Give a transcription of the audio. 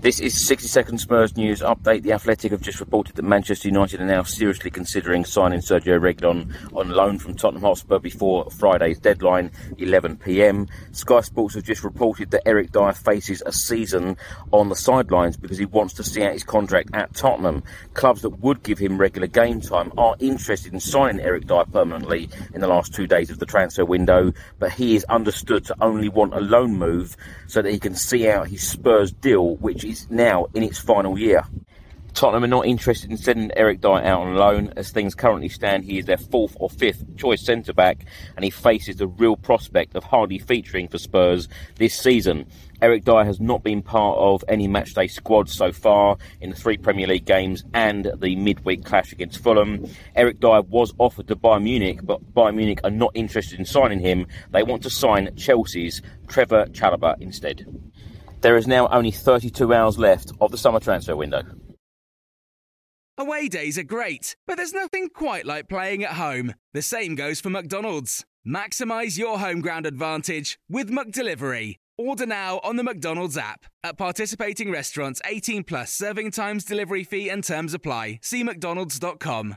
This is 60 second Spurs news update. The Athletic have just reported that Manchester United are now seriously considering signing Sergio Reguilon on loan from Tottenham Hotspur before Friday's deadline, 11 pm. Sky Sports have just reported that Eric Dier faces a season on the sidelines because he wants to see out his contract at Tottenham. Clubs that would give him regular game time are interested in signing Eric Dier permanently in the last two days of the transfer window, but he is understood to only want a loan move so that he can see out his Spurs deal, which is now in its final year. Tottenham are not interested in sending Eric Dier out on loan. As things currently stand, he is their fourth or fifth choice centre back, and he faces the real prospect of hardly featuring for Spurs this season. Eric Dier has not been part of any matchday squad so far in the three Premier League games and the midweek clash against Fulham. Eric Dier was offered to Bayern Munich, but Bayern Munich are not interested in signing him. They want to sign Chelsea's Trevor Chalobah instead. There is now only 32 hours left of the summer transfer window. Away days are great, but there's nothing quite like playing at home. The same goes for McDonald's. Maximize your home ground advantage with McDelivery. Order now on the McDonald's app. At participating restaurants, 18 plus serving times, delivery fee, and terms apply. See McDonald's.com.